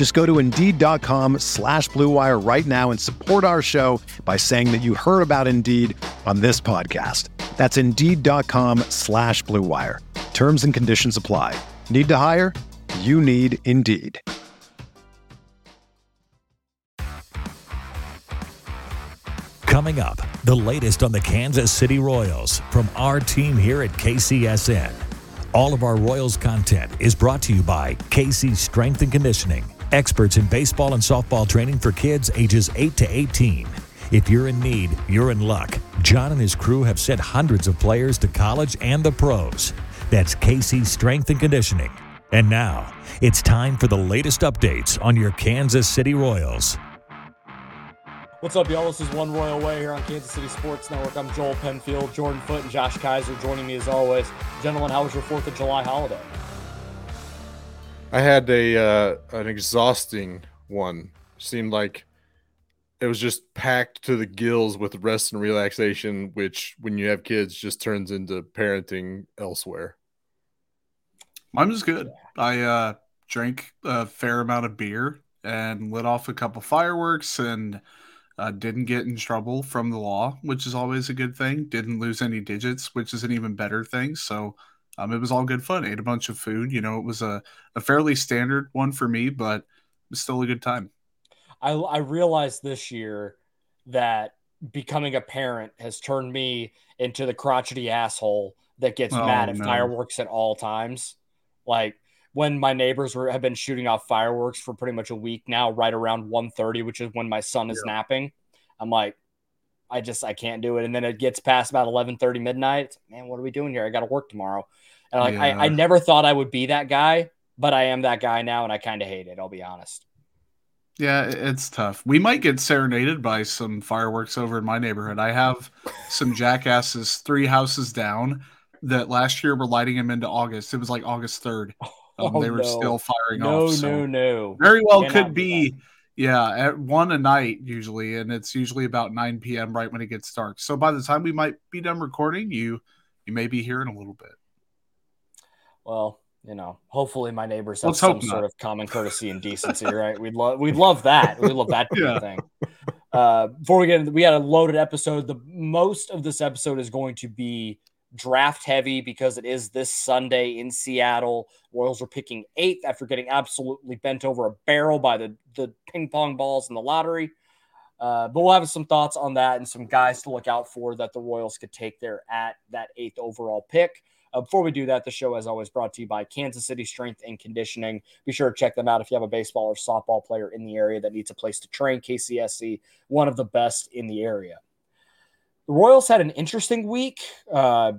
Just go to Indeed.com slash BlueWire right now and support our show by saying that you heard about Indeed on this podcast. That's Indeed.com slash BlueWire. Terms and conditions apply. Need to hire? You need Indeed. Coming up, the latest on the Kansas City Royals from our team here at KCSN. All of our Royals content is brought to you by KC Strength and Conditioning, experts in baseball and softball training for kids ages 8 to 18. If you're in need, you're in luck. John and his crew have sent hundreds of players to college and the pros. That's KC Strength and Conditioning. And now, it's time for the latest updates on your Kansas City Royals. What's up, y'all? This is One Royal Way here on Kansas City Sports Network. I'm Joel Penfield, Jordan Foote, and Josh Keiser joining me as always. Gentlemen, how was your 4th of July holiday? I had a uh, an exhausting one. Seemed like it was just packed to the gills with rest and relaxation, which when you have kids just turns into parenting elsewhere. Mine was good. I uh, drank a fair amount of beer and lit off a couple fireworks and uh, didn't get in trouble from the law, which is always a good thing. Didn't lose any digits, which is an even better thing. So um, it was all good fun. Ate a bunch of food. You know, it was a, a fairly standard one for me, but it was still a good time. I, I realized this year that becoming a parent has turned me into the crotchety asshole that gets oh, mad at no. fireworks at all times. Like when my neighbors were have been shooting off fireworks for pretty much a week now, right around 1.30, which is when my son is yeah. napping. I'm like, I just I can't do it. And then it gets past about 11:30 midnight. Man, what are we doing here? I got to work tomorrow. And like yeah. I, I never thought I would be that guy, but I am that guy now, and I kind of hate it. I'll be honest. Yeah, it's tough. We might get serenaded by some fireworks over in my neighborhood. I have some jackasses three houses down that last year were lighting them into August. It was like August 3rd. Um, oh, they were no. still firing no, off. So no, no, Very well could be, yeah, at one a night usually, and it's usually about 9 p.m. right when it gets dark. So by the time we might be done recording, you you may be here in a little bit. Well, you know, hopefully my neighbors have Let's some sort of common courtesy and decency, right? We'd love we'd love that. We love that yeah. thing. Uh, before we get into, we had a loaded episode. The most of this episode is going to be draft heavy because it is this Sunday in Seattle. Royals are picking eighth after getting absolutely bent over a barrel by the, the ping pong balls in the lottery. Uh, but we'll have some thoughts on that and some guys to look out for that the Royals could take there at that eighth overall pick. Uh, before we do that, the show, as always, brought to you by Kansas City Strength and Conditioning. Be sure to check them out if you have a baseball or softball player in the area that needs a place to train. KCSC, one of the best in the area. The Royals had an interesting week. Uh,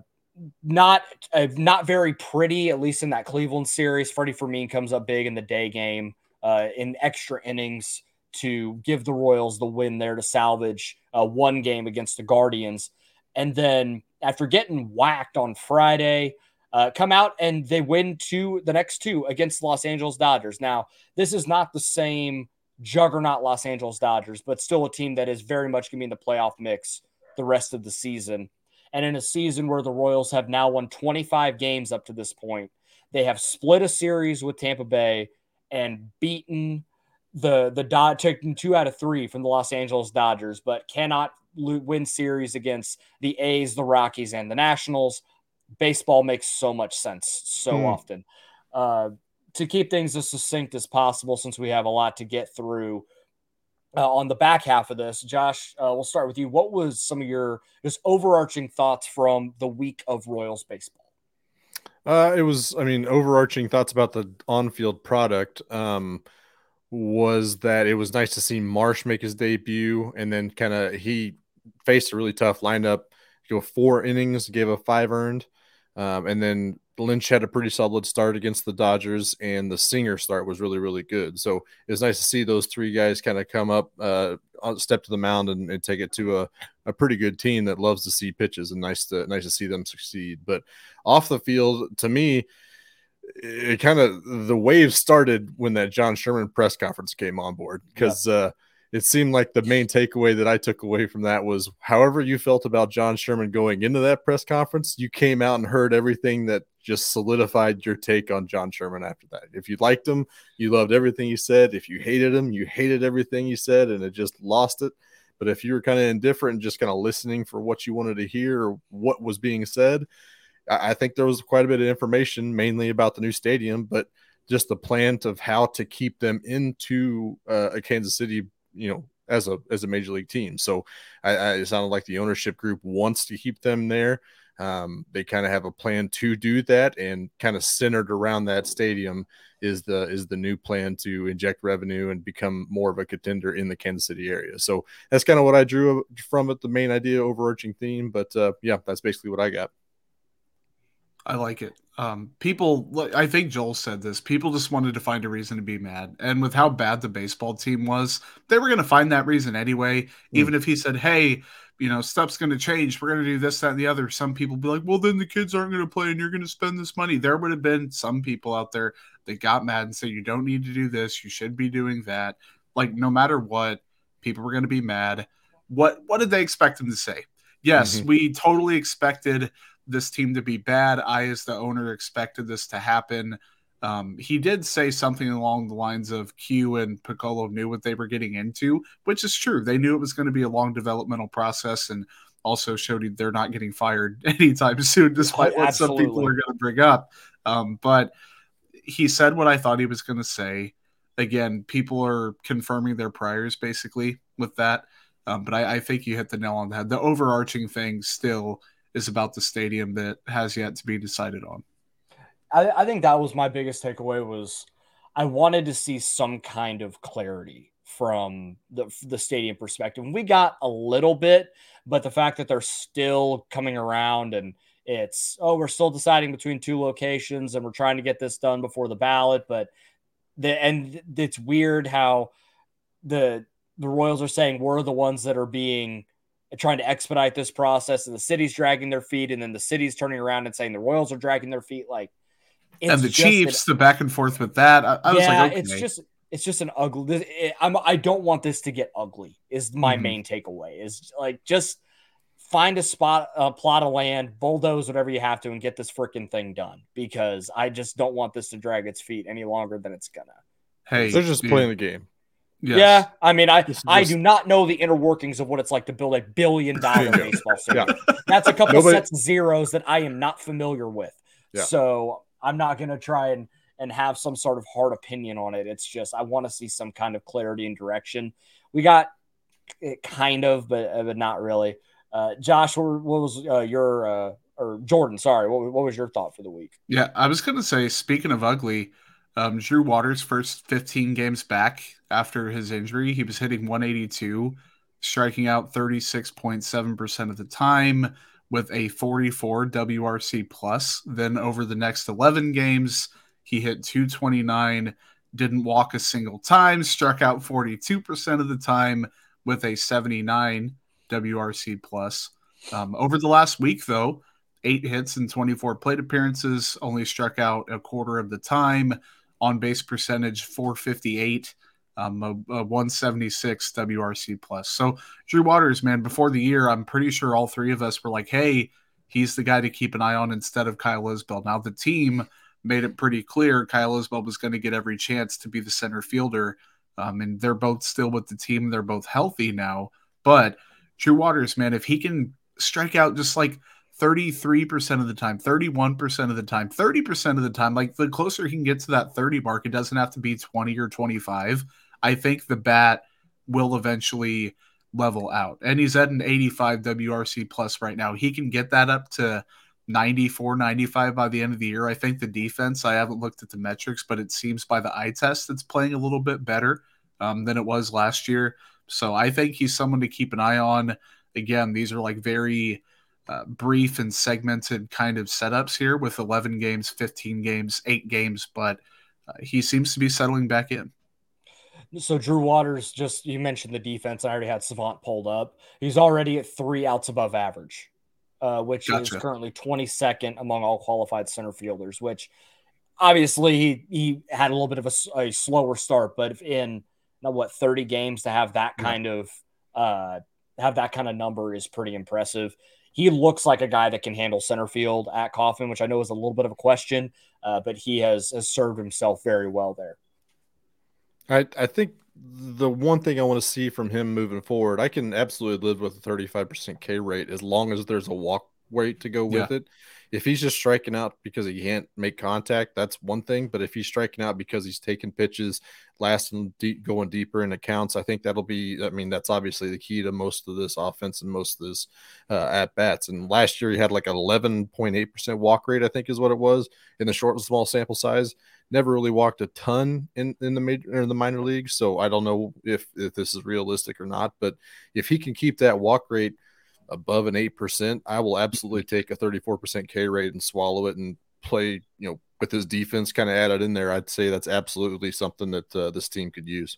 not uh, not very pretty, at least in that Cleveland series. Freddy Fermin comes up big in the day game uh, in extra innings to give the Royals the win there to salvage uh, one game against the Guardians. And then after getting whacked on Friday, uh, come out and they win two the next two against the Los Angeles Dodgers. Now, this is not the same juggernaut Los Angeles Dodgers, but still a team that is very much going to be in the playoff mix the rest of the season. And in a season where the Royals have now won 25 games up to this point, they have split a series with Tampa Bay and beaten the the dot taking two out of three from the Los Angeles Dodgers, but cannot win series against the A's, the Rockies, and the Nationals. Baseball makes so much sense so hmm. often. Uh, to keep things as succinct as possible, since we have a lot to get through, uh, on the back half of this, Josh, uh, we'll start with you. What was some of your just overarching thoughts from the week of Royals baseball? Uh, it was, I mean, overarching thoughts about the on-field product um, was that it was nice to see Marsh make his debut, and then kind of he faced a really tough lineup. Go four innings, gave a five earned, um, and then Lynch had a pretty solid start against the Dodgers, and the Singer start was really, really good. So it was nice to see those three guys kind of come up, uh, step to the mound, and, and take it to a, a pretty good team that loves to see pitches, and nice to nice to see them succeed. But off the field, to me, it kind of the wave started when that John Sherman press conference came on board because. Yeah. Uh, it seemed like the main takeaway that I took away from that was however you felt about John Sherman going into that press conference, you came out and heard everything that just solidified your take on John Sherman after that. If you liked him, you loved everything he said. If you hated him, you hated everything he said and it just lost it. But if you were kind of indifferent and just kind of listening for what you wanted to hear or what was being said, I think there was quite a bit of information, mainly about the new stadium, but just the plan of how to keep them into uh, a Kansas City you know as a as a major league team. So I, I, it sounded like the ownership group wants to keep them there. Um, they kind of have a plan to do that, and kind of centered around that stadium is the is the new plan to inject revenue and become more of a contender in the Kansas City area. So that's kind of what I drew from it, the main idea, overarching theme. But uh, yeah, that's basically what I got. I like it. Um, people, I think Joel said this. People just wanted to find a reason to be mad, and with how bad the baseball team was, they were going to find that reason anyway. Mm. Even if he said, "Hey, you know, stuff's going to change. We're going to do this, that, and the other." Some people be like, "Well, then the kids aren't going to play, and you're going to spend this money." There would have been some people out there that got mad and said, "You don't need to do this. You should be doing that." Like, no matter what, people were going to be mad. What What did they expect him to say? Yes, mm-hmm. we totally expected this team to be bad. I, as the owner, expected this to happen. Um, he did say something along the lines of Q and Picollo knew what they were getting into, which is true. They knew it was going to be a long developmental process and also showed they're not getting fired anytime soon, despite what some people are going to bring up. Um, but he said what I thought he was going to say. Again, people are confirming their priors basically with that. Um, but I, I think you hit the nail on the head. The overarching thing still is about the stadium that has yet to be decided on. I, I think that was my biggest takeaway was I wanted to see some kind of clarity from the the stadium perspective. We got a little bit, but the fact that they're still coming around and it's oh we're still deciding between two locations and we're trying to get this done before the ballot, but the and it's weird how the the Royals are saying we're the ones that are being trying to expedite this process, and the city's dragging their feet, and then the city's turning around and saying the Royals are dragging their feet. Like, and the Chiefs, an, the back and forth with that. I, I was yeah, like, okay. it's just it's just an ugly. It, I'm I don't want this to get ugly. Is my mm-hmm. main takeaway. Is like just find a spot, a plot of land, bulldoze whatever you have to, and get this freaking thing done. Because I just don't want this to drag its feet any longer than it's gonna. Hey, they're just dude. playing the game. Yes. Yeah, I mean, I just, I do not know the inner workings of what it's like to build a billion dollar baseball stadium. Yeah. That's a couple Nobody, sets of zeros that I am not familiar with. Yeah. So I'm not going to try and and have some sort of hard opinion on it. It's just I want to see some kind of clarity and direction. We got it kind of, but uh, but not really. Uh, Josh, what was uh, your uh, or Jordan? Sorry, what, what was your thought for the week? Yeah, I was going to say, speaking of ugly, um, Drew Waters' first 15 games back after his injury, he was hitting 182, striking out 36.7% of the time with a 44 WRC plus. Then over the next 11 games, he hit 229, didn't walk a single time, struck out 42% of the time with a 79 WRC plus. Um, over the last week, though, eight hits and 24 plate appearances, only struck out a quarter of the time on base percentage 458, um, a, a 176 WRC plus. So Drew Waters, man, before the year, I'm pretty sure all three of us were like, hey, he's the guy to keep an eye on instead of Kyle Isbel. Now the team made it pretty clear Kyle Isbel was going to get every chance to be the center fielder. Um, and they're both still with the team. They're both healthy now. But Drew Waters, man, if he can strike out just like 33% of the time, 31% of the time, 30% of the time. Like the closer he can get to that 30 mark, it doesn't have to be 20 or 25. I think the bat will eventually level out. And he's at an 85 WRC plus right now. He can get that up to 94, 95 by the end of the year. I think the defense, I haven't looked at the metrics, but it seems by the eye test it's playing a little bit better um, than it was last year. So I think he's someone to keep an eye on. Again, these are like very uh, brief and segmented kind of setups here with 11 games, 15 games, eight games, but uh, he seems to be settling back in. So Drew Waters, just you mentioned the defense. I already had Savant pulled up. He's already at three outs above average uh, which gotcha. is currently 22nd among all qualified center fielders, which obviously he, he had a little bit of a, a slower start, but in what 30 games to have that kind yeah. of uh, have that kind of number is pretty impressive. He looks like a guy that can handle center field at Kauffman, which I know is a little bit of a question, uh, but he has, has served himself very well there. I, I think the one thing I want to see from him moving forward, I can absolutely live with a 35% K rate as long as there's a walk rate to go with yeah. it. If he's just striking out because he can't make contact, that's one thing. But if he's striking out because he's taking pitches, lasting deep, going deeper in accounts, I think that'll be. I mean, that's obviously the key to most of this offense and most of this uh, at bats. And last year he had like an 11.8% walk rate, I think is what it was in the short and small sample size never really walked a ton in, in the major in the minor leagues. So I don't know if, if this is realistic or not. But if he can keep that walk rate above an eight percent, I will absolutely take a 34% K rate and swallow it and play, you know, with his defense kind of added in there. I'd say that's absolutely something that uh, this team could use.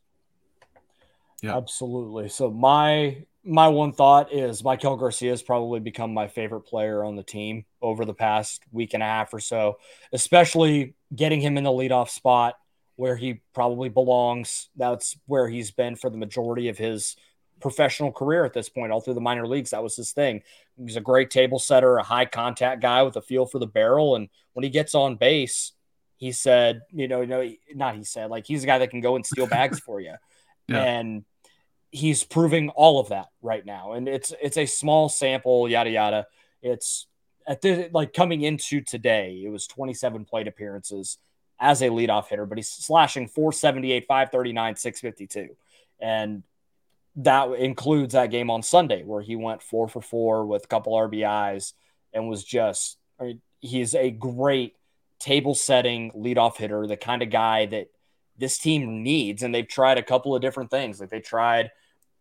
Yeah, absolutely. So my my one thought is Maikel Garcia has probably become my favorite player on the team over the past week and a half or so, especially getting him in the leadoff spot where he probably belongs. That's where he's been for the majority of his professional career at this point, all through the minor leagues. That was his thing. He's a great table setter, a high contact guy with a feel for the barrel. And when he gets on base, he said, you know, you know, not he said, like he's a guy that can go and steal bags for you. Yeah. And he's proving all of that right now. And it's it's a small sample, yada yada. It's at the like coming into today, it was 27 plate appearances as a leadoff hitter, but he's slashing 478, 539, 652. And that includes that game on Sunday where he went four for four with a couple RBIs and was just I mean, he's a great table setting leadoff hitter, the kind of guy that this team needs. And they've tried a couple of different things. Like they tried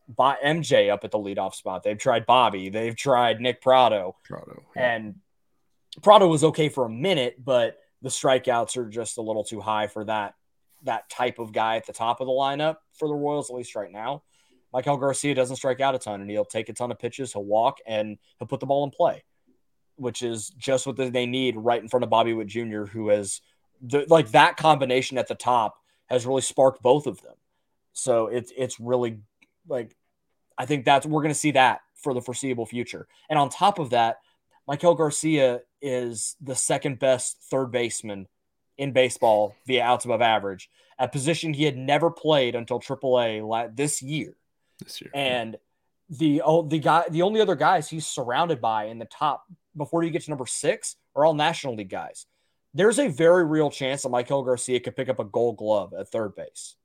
by MJ up at the leadoff spot. They've tried Bobby. They've tried Nick Prado. Pratto yeah. And Pratto was okay for a minute, but the strikeouts are just a little too high for that that type of guy at the top of the lineup for the Royals, at least right now. Maikel Garcia doesn't strike out a ton, and he'll take a ton of pitches. He'll walk and he'll put the ball in play, which is just what they need right in front of Bobby Witt Jr., who has like that combination at the top has really sparked both of them. So it's it's really like I think that's we're going to see that for the foreseeable future. And on top of that, Maikel Garcia is the second best third baseman in baseball via outs above average, a position he had never played until AAA this year. This year, and the oh, the guy, the only other guys he's surrounded by in the top before you get to number six are all National League guys. There's a very real chance that Maikel Garcia could pick up a Gold Glove at third base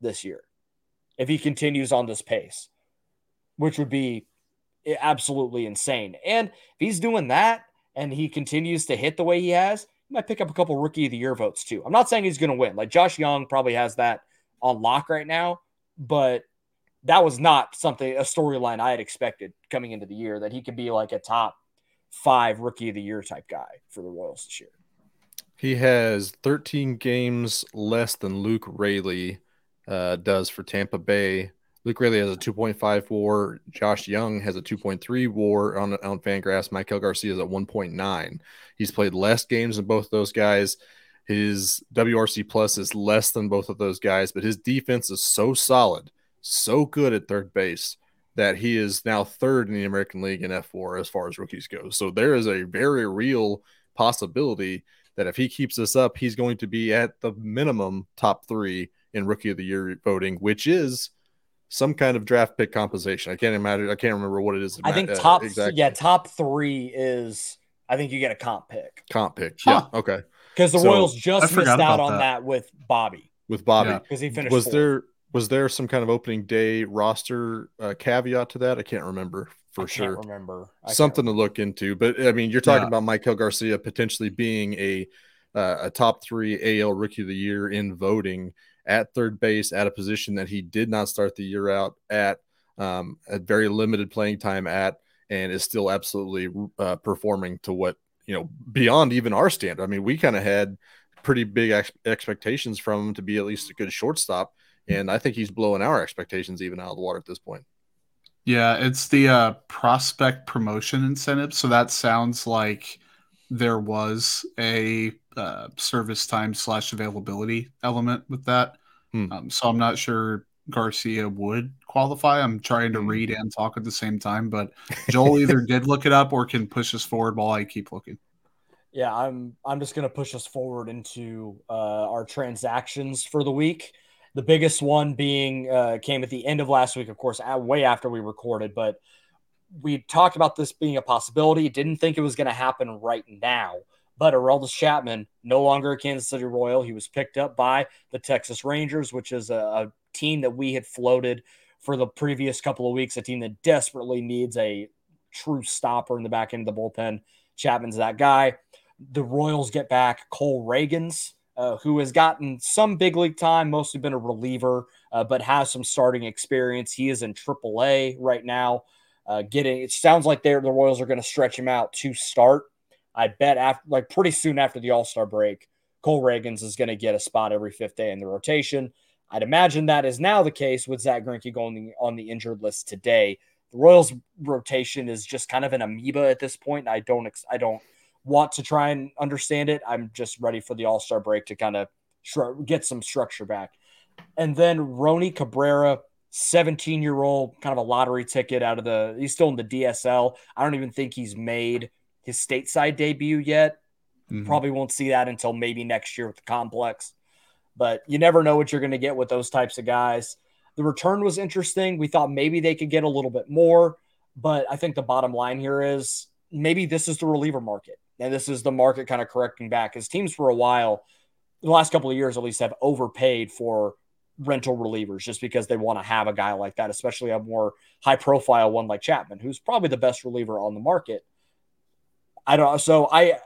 this year if he continues on this pace, which would be absolutely insane. And if he's doing that and he continues to hit the way he has, he might pick up a couple rookie of the year votes too. I'm not saying he's going to win. Like Josh Jung probably has that on lock right now, but that was not something a storyline I had expected coming into the year that he could be like a top five rookie of the year type guy for the Royals this year. He has 13 games less than Luke Raley uh, does for Tampa Bay. Luke Raley has a 2.5 WAR. Josh Jung has a 2.3 WAR on on Fangraphs. Maikel Garcia is at 1.9. He's played less games than both those guys. His WRC plus is less than both of those guys, but his defense is so solid, so good at third base that he is now third in the American League in fWAR as far as rookies go. So there is a very real possibility that if he keeps this up, he's going to be at the minimum top three in rookie of the year voting, which is some kind of draft pick compensation. I can't imagine. I can't remember what it is. I think uh, top exactly. yeah top three is. I think you get a comp pick. Comp pick. Huh. Yeah. Okay. Because the so, Royals just missed out on that. that. with Bobby. With Bobby because yeah. he finished. Was fourth. there was there some kind of opening day roster uh, caveat to that? I can't remember for I sure. remember I something to look into. But I mean, you're talking yeah. about Maikel Garcia potentially being a uh, a top three AL Rookie of the Year in voting at third base at a position that he did not start the year out at, um, at very limited playing time at, and is still absolutely uh, performing to what you know beyond even our standard. I mean, we kind of had pretty big ex- expectations from him to be at least a good shortstop, and I think he's blowing our expectations even out of the water at this point. Yeah, it's the uh, prospect promotion incentive. So that sounds like there was a uh, service time slash availability element with that. Hmm. Um, so I'm not sure Garcia would qualify. I'm trying to hmm. read and talk at the same time, but Joel either did look it up or can push us forward while I keep looking. Yeah, I'm I'm just gonna push us forward into uh, our transactions for the week. The biggest one being uh, came at the end of last week, of course, way after we recorded, but we talked about this being a possibility. Didn't think it was going to happen right now. But Aroldis Chapman, no longer a Kansas City Royal. He was picked up by the Texas Rangers, which is a, a team that we had floated for the previous couple of weeks, a team that desperately needs a true stopper in the back end of the bullpen. Chapman's that guy. The Royals get back Cole Ragans, uh, who has gotten some big league time, mostly been a reliever, uh, but has some starting experience. He is in AAA right now uh, getting. It sounds like they're the Royals are going to stretch him out to start. I bet after like pretty soon after the All Star break, Cole Ragans is going to get a spot every fifth day in the rotation. I'd imagine that is now the case with Zack Greinke going on the injured list today. The Royals rotation is just kind of an amoeba at this point. I don't I don't want to try and understand it. I'm just ready for the All Star break to kind of get some structure back. And then Roni Cabrera 17 year old, kind of a lottery ticket out of the, he's still in the DSL. I don't even think he's made his stateside debut yet. Mm-hmm. Probably won't see that until maybe next year with the complex. But you never know what you're going to get with those types of guys. The return was interesting. We thought maybe they could get a little bit more, but I think the bottom line here is maybe this is the reliever market. And this is the market kind of correcting back as teams for a while, the last couple of years at least, have overpaid for rental relievers just because they want to have a guy like that, especially a more high profile one like Chapman, who's probably the best reliever on the market. I don't so I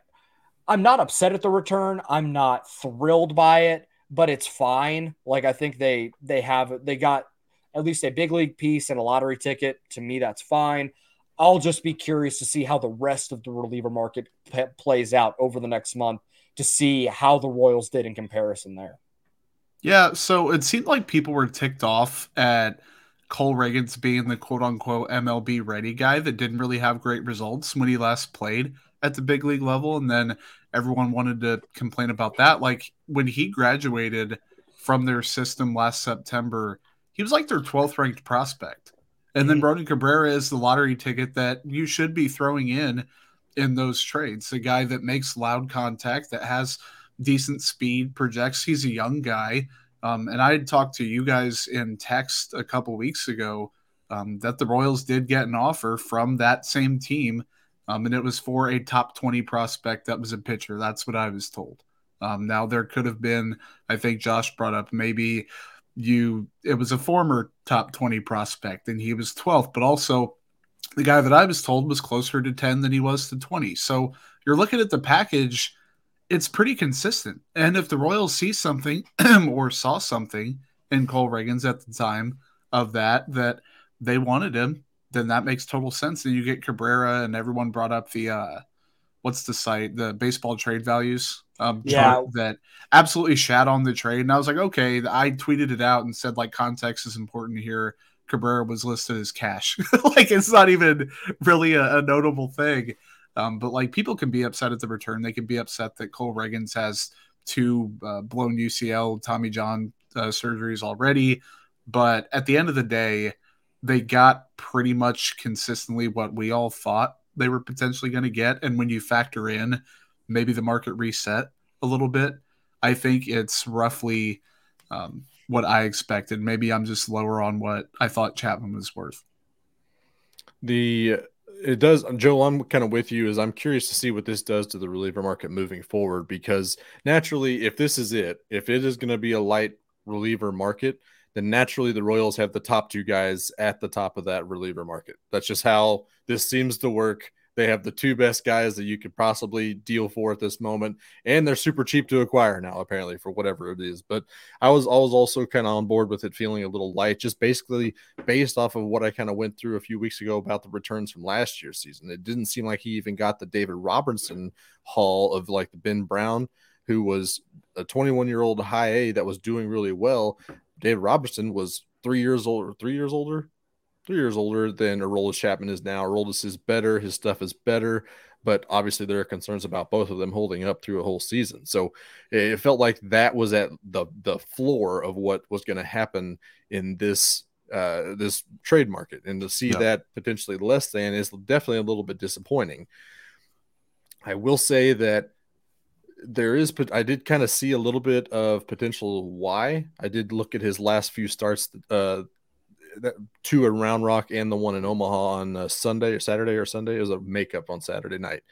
I'm not upset at the return. I'm not thrilled by it, but it's fine. Like I think they they have they got at least a big league piece and a lottery ticket. To me, that's fine. I'll just be curious to see how the rest of the reliever market p- plays out over the next month to see how the Royals did in comparison there. Yeah, so it seemed like people were ticked off at Cole Ragans being the quote unquote MLB ready guy that didn't really have great results when he last played at the big league level. And then everyone wanted to complain about that. Like when he graduated from their system last September, he was like their 12th ranked prospect. And then Roni Cabrera is the lottery ticket that you should be throwing in in those trades. The guy that makes loud contact, that has decent speed, projects. He's a young guy. Um, and I had talked to you guys in text a couple weeks ago um, that the Royals did get an offer from that same team. Um, and it was for a top 20 prospect that was a pitcher. That's what I was told. Um, now, there could have been, I think Josh brought up maybe you, it was a former top 20 prospect and he was 12th, but also the guy that I was told was closer to 10 than he was to 20. So you're looking at the package it's pretty consistent. And if the Royals see something or saw something in Cole Ragans at the time of that that they wanted him, then that makes total sense. And you get Cabrera and everyone brought up the uh what's the site, the baseball trade values um yeah. that absolutely shat on the trade. And I was like, okay, I tweeted it out and said like context is important here. Cabrera was listed as cash. like it's not even really a, a notable thing. Um, but like people can be upset at the return. They can be upset that Cole Ragans has two uh, blown UCL Tommy John uh, surgeries already. But at the end of the day, they got pretty much consistently what we all thought they were potentially going to get. And when you factor in maybe the market reset a little bit, I think it's roughly um, what I expected. Maybe I'm just lower on what I thought Chapman was worth. The it does joel i'm kind of with you as i'm curious to see what this does to the reliever market moving forward because naturally if this is it if it is going to be a light reliever market then naturally the Royals have the top two guys at the top of that reliever market. That's just how this seems to work. They have the two best guys that you could possibly deal for at this moment, and they're super cheap to acquire now, apparently, for whatever it is. But I was, I was also kind of on board with it feeling a little light, just basically based off of what I kind of went through a few weeks ago about the returns from last year's season. It didn't seem like he even got the David Robertson haul of like the Ben Brown, who was a 21 year old high A that was doing really well. David Robertson was three years older, three years older, three years older than Aroldis Chapman is now. Aroldis is better, his stuff is better, but obviously there are concerns about both of them holding up through a whole season. So it felt like that was at the the floor of what was going to happen in this uh, this trade market, and to see that potentially less than is definitely a little bit disappointing. I will say that there is but I did kind of see a little bit of potential why. I did look at his last few starts uh, that two in Round Rock and the one in Omaha on Sunday or Saturday or Sunday. Was a makeup on Saturday night,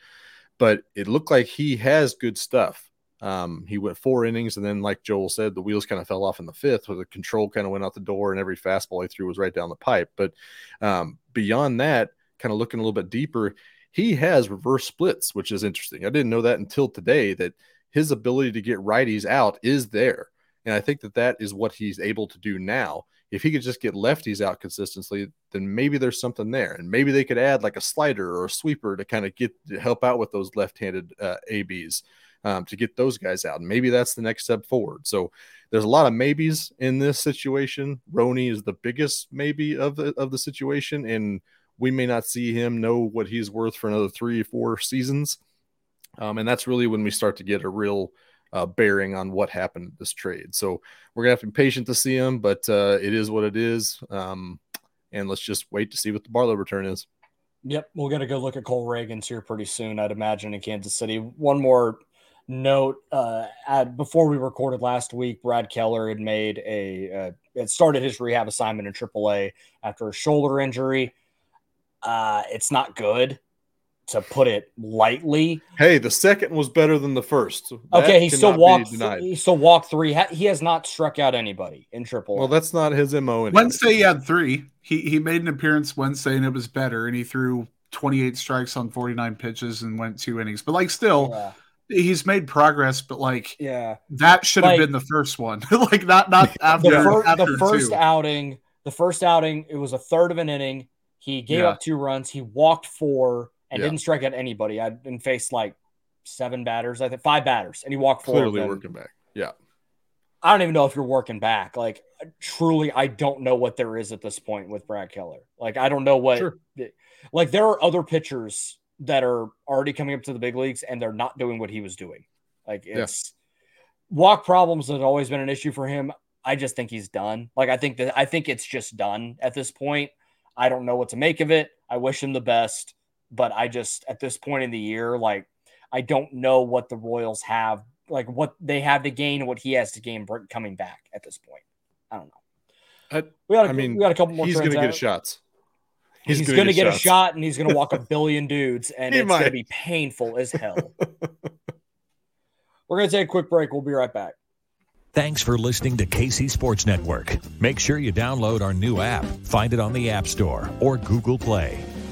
but it looked like he has good stuff. Um, he went four innings, and then, like Joel said, the wheels kind of fell off in the fifth, where the control kind of went out the door, and every fastball he threw was right down the pipe. But um, beyond that, kind of looking a little bit deeper, he has reverse splits, which is interesting. I didn't know that until today that his ability to get righties out is there, and I think that that is what he's able to do now if he could just get lefties out consistently, then maybe there's something there, and maybe they could add like a slider or a sweeper to kind of get to help out with those left-handed uh, abs um, to get those guys out. And maybe that's the next step forward. So there's a lot of maybes in this situation. Roni is the biggest maybe of the of the situation, and we may not see him know what he's worth for another three four seasons. Um, and that's really when we start to get a real uh, bearing on what happened this trade. So we're gonna have to be patient to see him, but uh, it is what it is. Um, and let's just wait to see what the Barlow return is. Yep, we're gonna go look at Cole Ragans here pretty soon, I'd imagine in Kansas City. One more note: uh, at, before we recorded last week, Brad Keller had made a uh, had started his rehab assignment in AAA after a shoulder injury. Uh, it's not good to put it lightly. Hey, the second was better than the first. That okay, he still walked. He still walked three. He has not struck out anybody in triple. Well, that's not his mo. Anymore. Wednesday, he had three. He he made an appearance Wednesday, and it was better. And he threw 28 strikes on 49 pitches and went two innings. But like, still. Yeah. He's made progress, but like, yeah, that should have like, been the first one. like, not not after the, fir- after the first two. outing. The first outing, it was a third of an inning. He gave yeah. up two runs. He walked four and yeah. didn't strike at anybody. I'd been faced like seven batters, I think five batters, and he walked four. Clearly working back. Yeah. I don't even know if you're working back. Like truly, I don't know what there is at this point with Brad Keller. Like I don't know what. Sure. Like there are other pitchers that are already coming up to the big leagues and they're not doing what he was doing. Like it's yeah. walk problems have always been an issue for him. I just think he's done. Like I think that I think it's just done at this point. I don't know what to make of it. I wish him the best but I just at this point in the year, like I don't know what the Royals have, like what they have to gain and what he has to gain coming back at this point. I don't know. I, we got a, I mean, we got a couple more. He's going to get shots. He's, he's going to get, get a shot, and he's going to walk a billion dudes, and he it's going to be painful as hell. We're going to take a quick break. We'll be right back. Thanks for listening to KC Sports Network. Make sure you download our new app. Find it on the App Store or Google Play.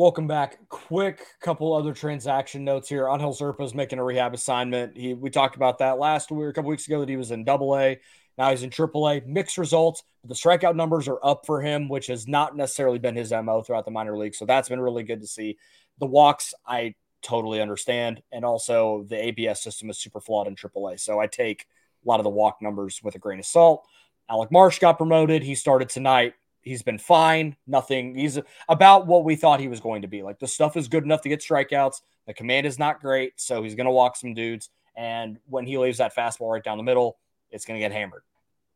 Welcome back. Quick couple other transaction notes here. Angel Zerpa is making a rehab assignment. He we talked about that last week, a couple weeks ago that he was in double A. Now he's in triple A. Mixed results, but the strikeout numbers are up for him, which has not necessarily been his MO throughout the minor league. So that's been really good to see. The walks, I totally understand. And also the ABS system is super flawed in triple A. So I take a lot of the walk numbers with a grain of salt. Alec Marsh got promoted. He started tonight he's been fine. Nothing. He's about what we thought he was going to be. Like the stuff is good enough to get strikeouts. The command is not great, so he's going to walk some dudes. And when he leaves that fastball right down the middle, it's going to get hammered.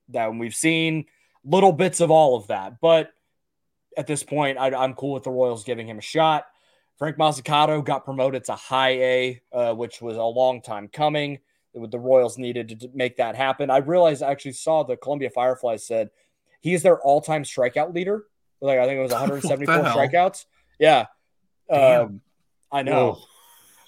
That we've seen little bits of all of that, but at this point, I, am cool with the Royals giving him a shot. Frank Mozzicato got promoted to high A, uh, which was a long time coming. The Royals needed to make that happen. I realized I actually saw the Columbia Fireflies said he is their all-time strikeout leader. Like I think it was 174 strikeouts. Yeah. Um, I know. Whoa.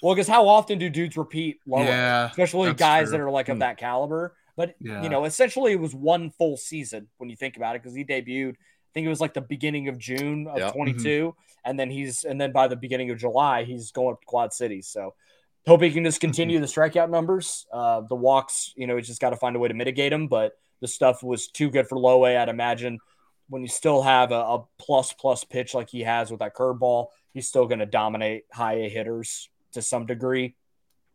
Well, because how often do dudes repeat lower? Yeah, especially guys true. that are like of hmm. that caliber. But yeah. you know, essentially, it was one full season when you think about it, because he debuted. I think it was like the beginning of June of yep. 22, mm-hmm. and then he's and then by the beginning of July, he's going up to Quad Cities. So hope he can just continue mm-hmm. the strikeout numbers. Uh, the walks, you know, he's just got to find a way to mitigate them. But the stuff was too good for low A. I'd imagine when you still have a, a plus plus pitch like he has with that curveball, he's still going to dominate high A hitters to some degree.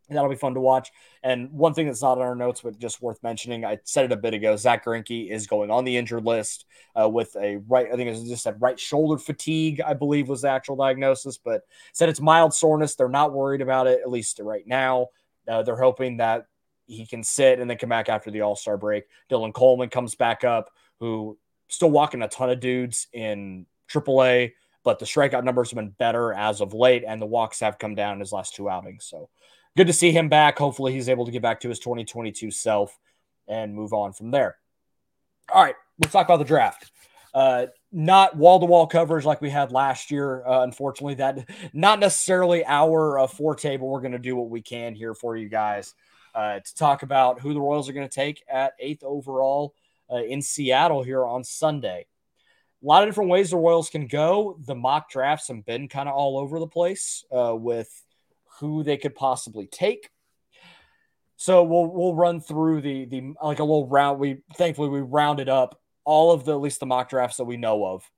And that'll be fun to watch. And one thing that's not on our notes, but just worth mentioning, I said it a bit ago. Zack Greinke is going on the injured list uh, with a right. I think it just said right shoulder fatigue. I believe was the actual diagnosis, but said it's mild soreness. They're not worried about it at least right now. Uh, they're hoping that he can sit and then come back after the All Star break. Dylan Coleman comes back up, who still walking a ton of dudes in AAA, but the strikeout numbers have been better as of late, and the walks have come down in his last two outings. So good to see him back. Hopefully, he's able to get back to his 2022 self and move on from there. All right, let's talk about the draft. Uh, not wall to wall coverage like we had last year. Uh, unfortunately, that not necessarily our uh, forte, but we're going to do what we can here for you guys uh, to talk about who the Royals are going to take at eighth overall uh, in Seattle here on Sunday. A lot of different ways the Royals can go. The mock drafts have been kind of all over the place uh, with who they could possibly take. So we'll we'll run through the the like a little round. We thankfully we rounded up all of the at least the mock drafts that we know of,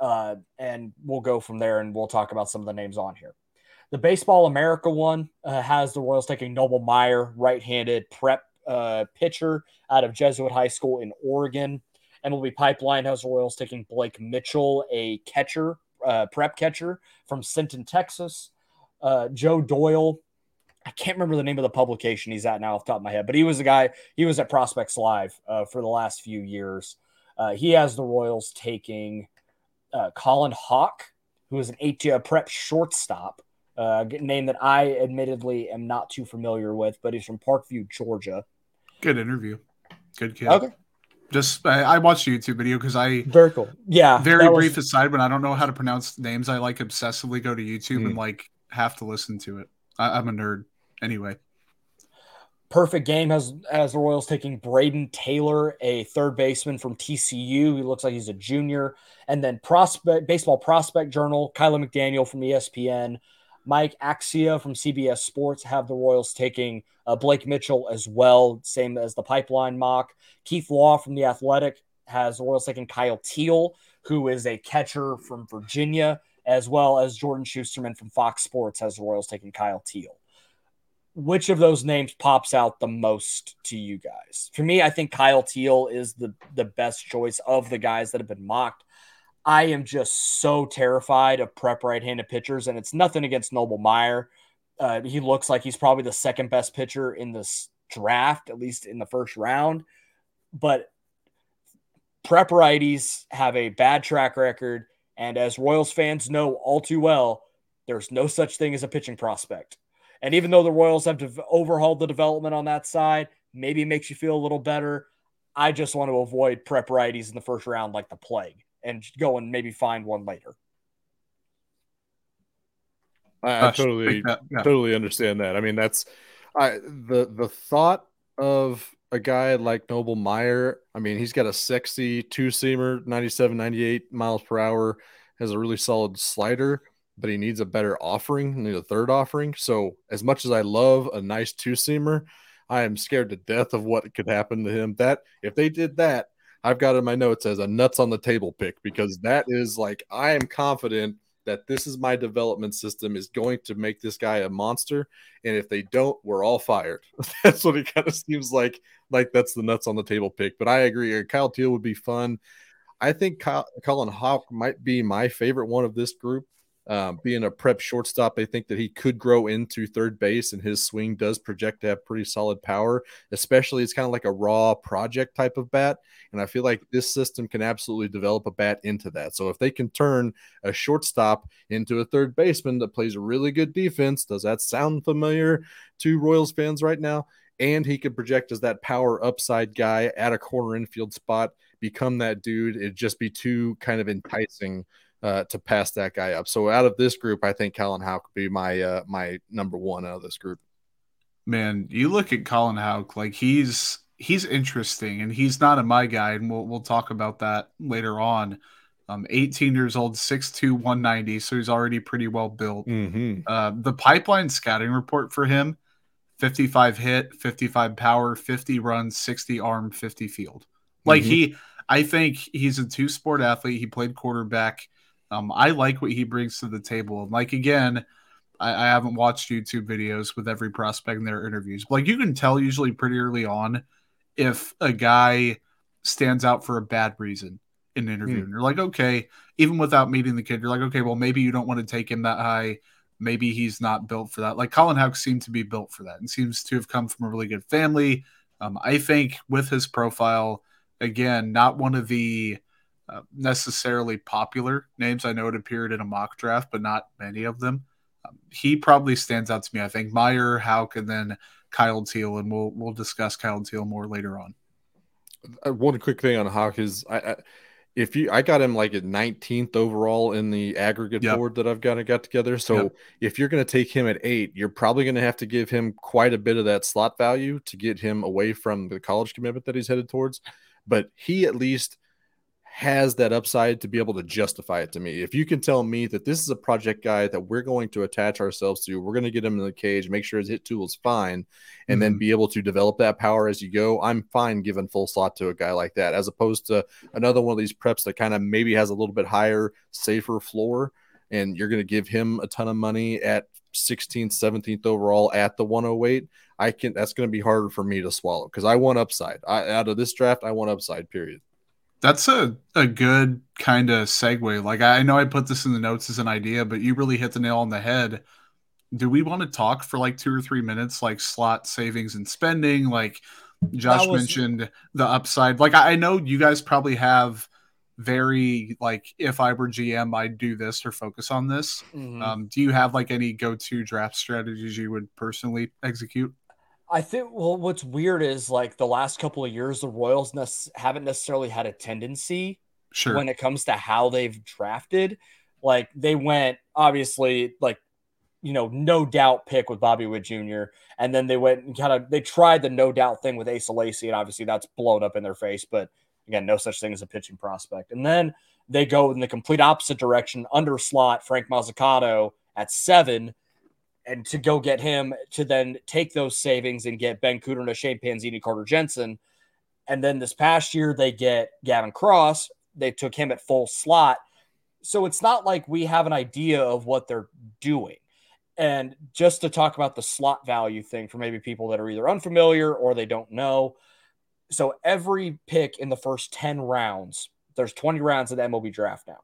uh, and we'll go from there and we'll talk about some of the names on here. The Baseball America one uh, has the Royals taking Noble Meyer, right handed prep uh, pitcher out of Jesuit High School in Oregon. MLB Pipeline has the Royals taking Blake Mitchell, a catcher, uh, prep catcher from Sinton, Texas. Uh, Joe Doyle, I can't remember the name of the publication he's at now off the top of my head, but he was the guy, he was at Prospects Live uh, for the last few years. Uh, he has the Royals taking Colin Houck, who is an eight prep shortstop uh, name that I admittedly am not too familiar with, but he's from Parkview, Georgia. Good interview. Good kid. Okay. Just I, I watched YouTube video because I very cool. Yeah. Very brief was... aside, when I don't know how to pronounce names, I like obsessively go to YouTube mm. and like have to listen to it. I, I'm a nerd. Anyway. Perfect game has has the Royals taking Brayden Taylor, a third baseman from TCU. He looks like he's a junior. And then prospect baseball prospect journal, Kiley McDaniel from ESPN Mike Axisa from CBS Sports have the Royals taking uh, Blake Mitchell as well, same as the pipeline mock. Keith Law from The Athletic has the Royals taking Kyle Teel, who is a catcher from Virginia, as well as Jordan Schusterman from Fox Sports has the Royals taking Kyle Teel. Which of those names pops out the most to you guys? For me, I think Kyle Teel is the, the best choice of the guys that have been mocked. I am just so terrified of prep right-handed pitchers, and it's nothing against Noble Meyer. Uh, he looks like he's probably the second best pitcher in this draft, at least in the first round. But prep righties have a bad track record. And as Royals fans know all too well, there's no such thing as a pitching prospect. And even though the Royals have to overhauled the development on that side, maybe it makes you feel a little better. I just want to avoid prep righties in the first round like the plague and go and maybe find one later. I, I totally, yeah. totally understand that. I mean, that's I the the thought of a guy like Noble Meyer. I mean, he's got a sexy two seamer, 97, 98 miles per hour, has a really solid slider, but he needs a better offering, needs a third offering. So, as much as I love a nice two seamer, I am scared to death of what could happen to him. That if they did that, I've got in my notes as a nuts on the table pick because that is like I am confident that this is my development system is going to make this guy a monster. And if they don't we're all fired. That's what it kind of seems like like that's the nuts on the table pick. But i agree uh, kyle teel would be fun. I think kyle, colin houck might be my favorite one of this group um, being a prep shortstop, I think that he could grow into third base, and his swing does project to have pretty solid power. Especially, it's kind of like a raw project type of bat, and I feel like this system can absolutely develop a bat into that. So if they can turn a shortstop into a third baseman that plays really good defense, does that sound familiar to Royals fans right now? And he could project as that power upside guy at a corner infield spot, become that dude. It'd just be too kind of enticing uh, to pass that guy up. So out of this group, I think Colin Houck could be my uh, my number one out of this group. Man, you look at Colin Houck, like he's he's interesting, and he's not a my guy, and we'll we'll talk about that later on. Um, 18 years old, 6'2", 190, so he's already pretty well built. Mm-hmm. Uh, the pipeline scouting report for him: 55 hit, 55 power, 50 runs, 60 arm, 50 field. Like mm-hmm. he, I think he's a two sport athlete. He played quarterback um, I like what he brings to the table. And Like again, I, I, haven't watched YouTube videos with every prospect in their interviews. But like you can tell usually pretty early on if a guy stands out for a bad reason in an interview. Mm. And you're like, okay, even without meeting the kid, you're like, okay, well, maybe you don't want to take him that high. Maybe he's not built for that. Like Colin Houck seemed to be built for that and seems to have come from a really good family. Um, I think with his profile, again, not one of the uh, necessarily popular names. I know it appeared in a mock draft, but not many of them. Um, he probably stands out to me. I think Meyer, Houck, and then Kyle Teel, and we'll we'll discuss Kyle Teel more later on. Uh, one quick thing on Houck is I, I, if you I got him like at 19th overall in the aggregate yep. board that I've got to got together. So yep. if you're going to take him at eight, you're probably going to have to give him quite a bit of that slot value to get him away from the college commitment that he's headed towards. But he at least has that upside to be able to justify it to me. If you can tell me that this is a project guy that we're going to attach ourselves to, we're going to get him in the cage, make sure his hit tool is fine, and mm-hmm. then be able to develop that power as you go. I'm fine giving full slot to a guy like that, as opposed to another one of these preps that kind of maybe has a little bit higher, safer floor, and you're going to give him a ton of money at 16th, 17th overall at the 108. I can. That's going to be harder for me to swallow because I want upside. I, out of this draft, I want upside. Period. That's a, a good kind of segue. Like I know I put this in the notes as an idea, but you really hit the nail on the head. Do we want to talk for like two or three minutes, like slot savings and spending? Like Josh was... mentioned the upside. Like I know you guys probably have very like if I were GM, I'd do this or focus on this. Mm-hmm. Um, do you have like any go-to draft strategies you would personally execute? I think well, what's weird is like the last couple of years, the Royals ne- haven't necessarily had a tendency sure. when it comes to how they've drafted. Like they went obviously like you know no doubt pick with Bobby Witt Jr. and then they went and kind of they tried the no doubt thing with Asa Lacy and obviously that's blown up in their face. But again, no such thing as a pitching prospect. And then they go in the complete opposite direction under slot Frank Mozzicato at seven and to go get him to then take those savings and get Ben Kudrna, Shane Panzini, Carter Jensen. And then this past year, they get Gavin Cross. They took him at full slot. So it's not like we have an idea of what they're doing. And just to talk about the slot value thing for maybe people that are either unfamiliar or they don't know. So every pick in the first 10 rounds, there's 20 rounds of the MLB draft now.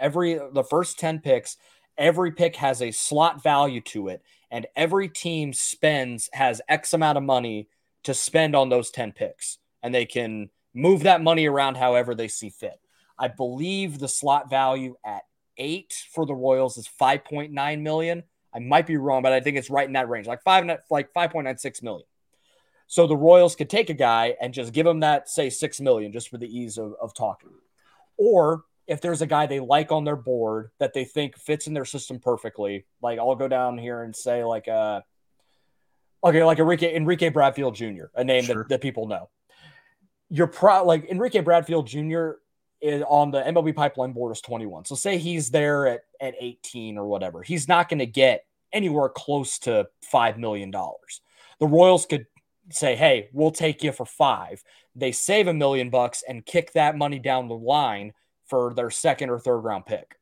Every the first 10 picks, every pick has a slot value to it, and every team spends has X amount of money to spend on those 10 picks, and they can move that money around however they see fit. I believe the slot value at eight for the Royals is 5.9 million. I might be wrong, but I think it's right in that range, like five, like 5.96 million. So the Royals could take a guy and just give him that, say, six million, just for the ease of, of talking. Or if there's a guy they like on their board that they think fits in their system perfectly, like I'll go down here and say like uh okay, like Enrique Enrique Bradfield Jr., a name sure. that, that people know. You're pro like Enrique Bradfield Jr. is on the MLB pipeline board is 21. So say he's there at, at 18 or whatever. He's not going to get anywhere close to five million dollars. The Royals could say, hey, we'll take you for five. They save a million bucks and kick that money down the line for their second or third round pick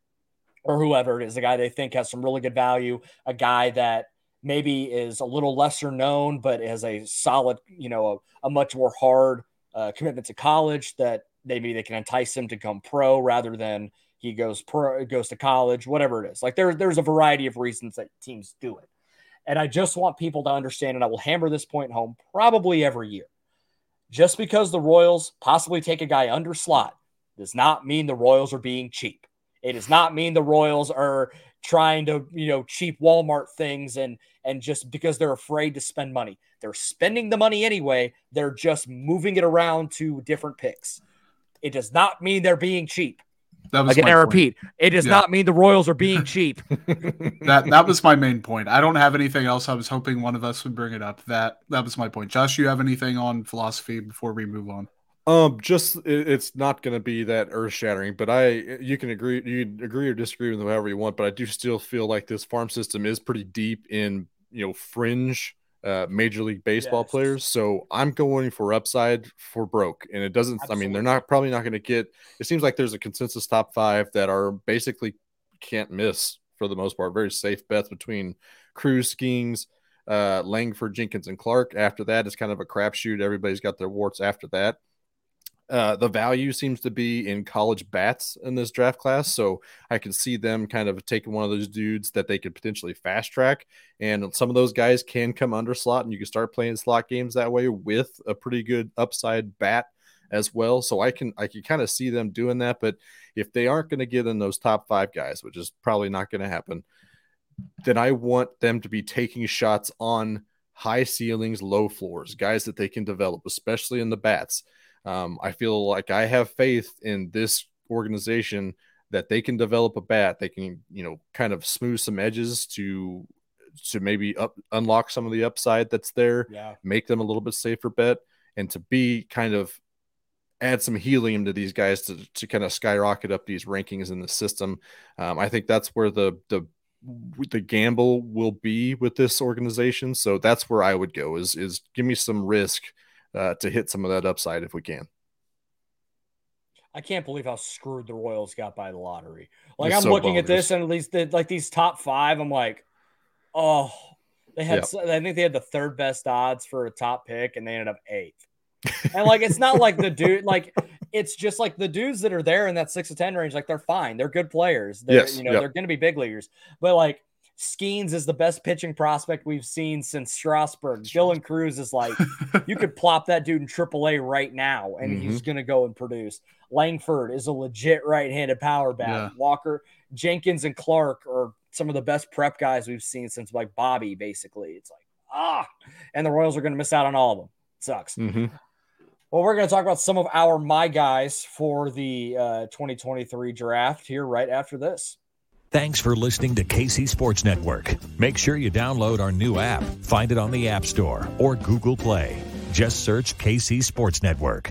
or whoever it is, a guy they think has some really good value, a guy that maybe is a little lesser known, but has a solid, you know, a, a much more hard uh, commitment to college that maybe they can entice him to come pro rather than he goes pro, goes to college, whatever it is. Like there, there's a variety of reasons that teams do it. And I just want people to understand, and I will hammer this point home probably every year. Just because the Royals possibly take a guy under slot does not mean the Royals are being cheap. It does not mean the Royals are trying to, you know, cheap Walmart things and and just because they're afraid to spend money. They're spending the money anyway. They're just moving it around to different picks. It does not mean they're being cheap. That was Again, I repeat, it does yeah. not mean the Royals are being cheap. that that was my main point. I don't have anything else. I was hoping one of us would bring it up. That that was my point. Josh, you have anything on philosophy before we move on? Um, just it, it's not going to be that earth shattering, but I you can agree you agree or disagree with whoever you want, but I do still feel like this farm system is pretty deep in you know fringe uh, Major League Baseball yes. players. So I'm going for upside for broke. And it doesn't, Absolutely. I mean, they're not probably not going to get, it seems like there's a consensus top five that are basically can't miss for the most part. Very safe bets between Crews, Skenes, uh, Langford, Jenkins, and Clark. After that, it's kind of a crapshoot. Everybody's got their warts after that. Uh, the value seems to be in college bats in this draft class. So I can see them kind of taking one of those dudes that they could potentially fast track. And some of those guys can come under slot and you can start playing slot games that way with a pretty good upside bat as well. So I can I can kind of see them doing that. But if they aren't going to get in those top five guys, which is probably not going to happen, then I want them to be taking shots on high ceilings, low floors, guys that they can develop, especially in the bats. Um, I feel like I have faith in this organization that they can develop a bat. They can, you know, kind of smooth some edges to to maybe up unlock some of the upside that's there, yeah. make them a little bit safer bet, and to be kind of add some helium to these guys to, to kind of skyrocket up these rankings in the system. Um, I think that's where the the the gamble will be with this organization. So that's where I would go is is give me some risk uh, to hit some of that upside if we can. I can't believe how screwed the Royals got by the lottery. Like it's I'm so looking bogus. at this and at least the, like these top five, I'm like, oh, they had. Yep. I think they had the third best odds for a top pick, and they ended up eighth. and like it's not like the dude like it's just like the dudes that are there in that six to ten range, like they're fine, they're good players. They're yes, you know yep. they're going to be big leaguers, but like Skenes is the best pitching prospect we've seen since Strasburg. Dylan Crews is like, you could plop that dude in AAA right now, and mm-hmm. he's going to go and produce. Langford is a legit right-handed power bat. Yeah. Walker, Jenkins, and Clark are some of the best prep guys we've seen since like Bobby. Basically, it's like ah, and the Royals are going to miss out on all of them. It sucks. Mm-hmm. Well, we're going to talk about some of our my guys for the uh, 2023 draft here right after this. Thanks for listening to KC Sports Network. Make sure you download our new app. Find it on the App Store or Google Play. Just search KC Sports Network.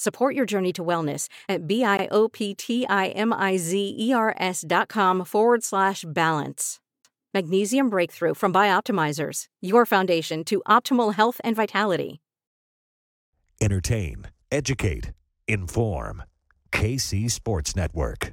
Support your journey to wellness at B-I-O-P-T-I-M-I-Z-E-R-S dot com forward slash balance. Magnesium Breakthrough from Bioptimizers, your foundation to optimal health and vitality. Entertain, educate, inform. KC Sports Network.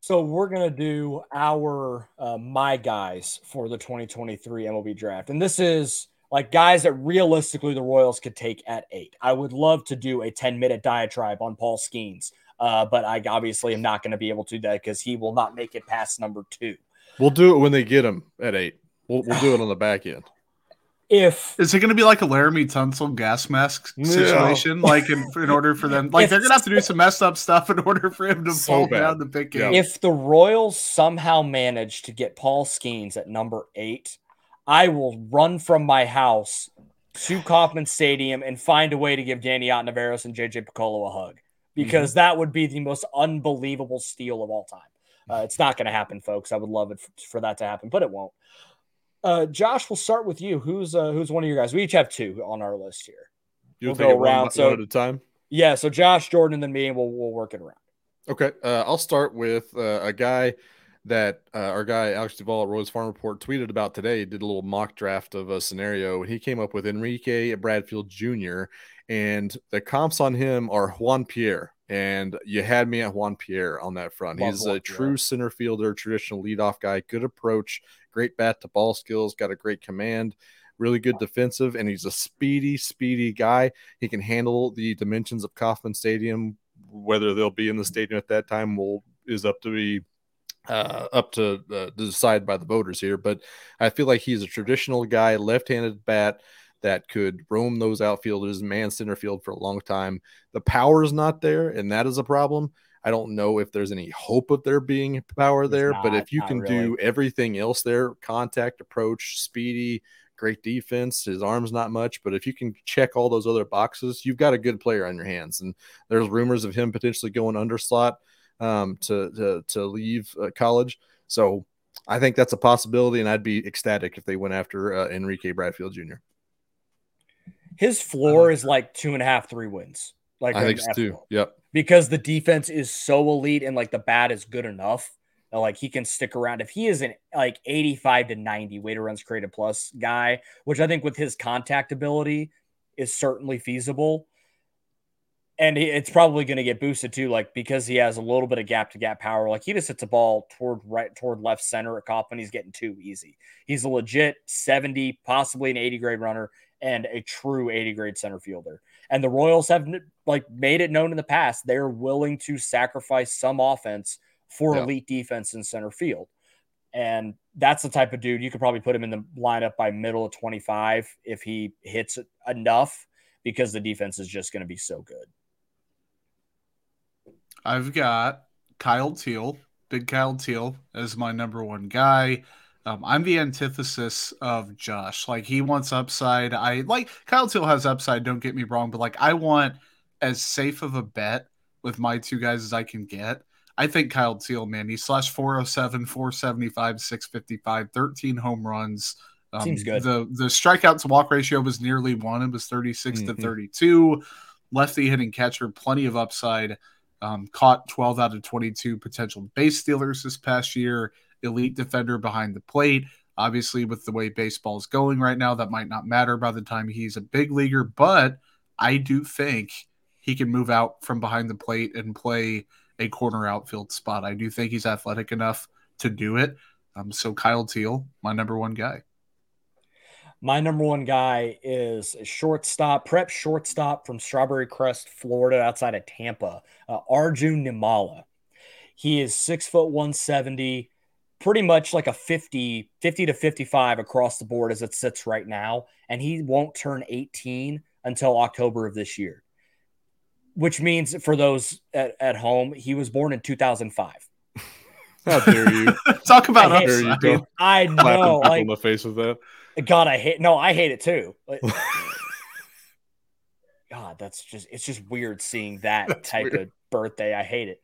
So we're gonna do our uh, my guys for the 2023 MLB draft, and this is like guys that realistically the Royals could take at eight. I would love to do a 10 minute diatribe on Paul Skenes, uh, but I obviously am not going to be able to do that because he will not make it past number two. We'll do it when they get him at eight. We'll, we'll do it on the back end if is it going to be like a Laremy Tunsil gas mask situation? No. Like in, in, order for them, like if, they're going to have to do some messed up stuff in order for him to so fall bad. down the pick. Yeah. If the Royals somehow manage to get Paul Skenes at number eight, I will run from my house to Kauffman Stadium and find a way to give Danny Ontiveros and JJ Picollo a hug because mm-hmm. that would be the most unbelievable steal of all time. Uh, it's not going to happen, folks. I would love it for, for that to happen, but it won't. Uh, Josh, we'll start with you. Who's uh, who's one of your guys? We each have two on our list here. You'll we'll go around so at a time. Yeah, so Josh, Jordan, and then me, and we'll we'll work it around. Okay, uh, I'll start with uh, a guy that uh, our guy Alex Duvall at Royals Farm Report tweeted about today. Did a little mock draft of a scenario, and he came up with Enrique Bradfield Jr. And the comps on him are Juan Pierre, and you had me at Juan Pierre on that front. Love He's Juan a Pierre. true center fielder, traditional leadoff guy, good approach, great bat to ball skills, got a great command, really good defensive, and he's a speedy, speedy guy. He can handle the dimensions of Kauffman Stadium. Whether they'll be in the stadium at that time will is up to be uh, up to uh, decide by the voters here. But I feel like he's a traditional guy, left-handed bat that could roam those outfielders, man center field for a long time. The power is not there, and that is a problem. I don't know if there's any hope of there being power there, not, but if you can really. do everything else there, contact, approach, speedy, great defense, his arm's not much, but if you can check all those other boxes, you've got a good player on your hands. And there's rumors of him potentially going under slot um, to, to, to leave uh, college. So I think that's a possibility, and I'd be ecstatic if they went after uh, Enrique Bradfield Jr. His floor is like two and a half, three wins. Like I think so too. Yep. Because the defense is so elite and like the bat is good enough like he can stick around. If he is an like 85 to 90 weighted runs created plus guy, which I think with his contact ability is certainly feasible. And it's probably going to get boosted too, like because he has a little bit of gap to gap power. Like he just hits a ball toward right, toward left center at Kauffman. He's getting too easy. He's a legit 70, possibly an 80 grade runner and a true 80 grade center fielder. And the Royals have like made it known in the past they're willing to sacrifice some offense for yeah. elite defense in center field. And that's the type of dude you could probably put him in the lineup by middle of 25 if he hits enough because the defense is just going to be so good. I've got Kyle Teel, big Kyle Teel, as my number one guy. Um, I'm the antithesis of Josh. Like he wants upside. I like Kyle Teel has upside. Don't get me wrong, but like I want as safe of a bet with my two guys as I can get. I think Kyle Teel, man, he slash 407, 475, 655, 13 home runs. Um, Seems good. The the strikeout to walk ratio was nearly one. It was 36 mm-hmm. to 32. Lefty hitting catcher, plenty of upside. Um, caught 12 out of 22 potential base stealers this past year elite defender behind the plate. Obviously, with the way baseball is going right now, that might not matter by the time he's a big leaguer, but I do think he can move out from behind the plate and play a corner outfield spot. I do think he's athletic enough to do it. Um, so Kyle Teel, my number one guy. My number one guy is a shortstop, prep shortstop from Strawberry Crest, Florida, outside of Tampa, uh, Arjun Nimmala. He is six foot 170, pretty much like a 50, 50 to 55 across the board as it sits right now. And he won't turn 18 until October of this year, which means for those at, at home, he was born in 2005. How dare you talk about I, hate, you I know, like in the face with that. God, I hate. No, I hate it too. God, that's just it's just weird seeing that that's type weird. of birthday. I hate it.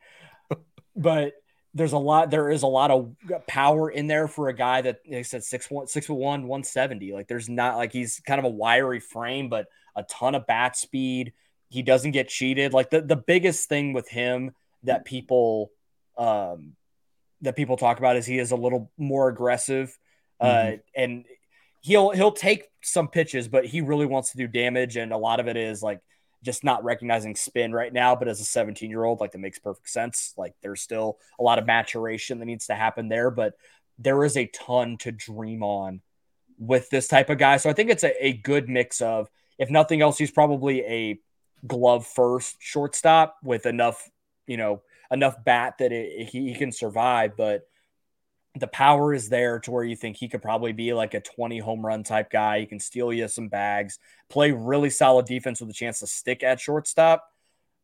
But there's a lot. There is a lot of power in there for a guy that like I said six one six foot one one seventy. Like there's not like he's kind of a wiry frame, but a ton of bat speed. He doesn't get cheated. Like the the biggest thing with him that people um that people talk about is he is a little more aggressive. Uh, mm-hmm. Uh, and he'll he'll take some pitches, but he really wants to do damage, and a lot of it is like just not recognizing spin right now. But as a 17 year old, like that makes perfect sense. Like there's still a lot of maturation that needs to happen there, but there is a ton to dream on with this type of guy. So I think it's a, a good mix of, if nothing else, he's probably a glove first shortstop with enough, you know, enough bat that it, he, he can survive, but the power is there to where you think he could probably be like a 20 home run type guy. He can steal you some bags, play really solid defense with a chance to stick at shortstop.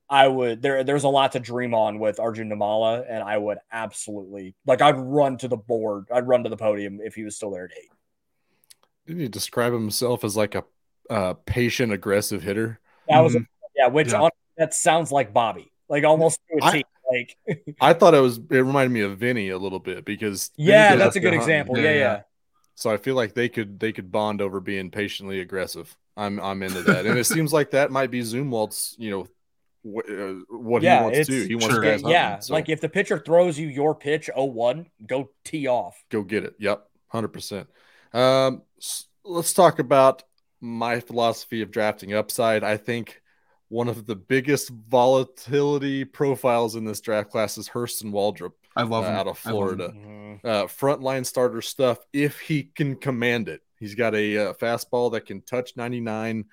I would there there's a lot to dream on with Arjun Nimmala, and I would absolutely like I'd run to the board, I'd run to the podium if he was still there at eight. Didn't he describe himself as like a uh, patient, aggressive hitter? That was mm-hmm. yeah, which yeah. On, that sounds like Bobby, like almost to a like I thought it was it reminded me of Vinny a little bit because yeah, that's a good example. Yeah, yeah, yeah. So I feel like they could they could bond over being patiently aggressive. I'm I'm into that, and it seems like that might be Zumwalt's you know what, uh, what yeah, he wants to do. He wants sure. guys yeah, hunting, so. like if the pitcher throws you your pitch 0-1, go tee off. Go get it. Yep, hundred percent. Um, let's talk about my philosophy of drafting upside. I think one of the biggest volatility profiles in this draft class is Hurston Waldrop. I love uh, him. out of Florida. Mm-hmm. Uh, frontline starter stuff if he can command it. He's got a, a, uh, fastball that can touch 99,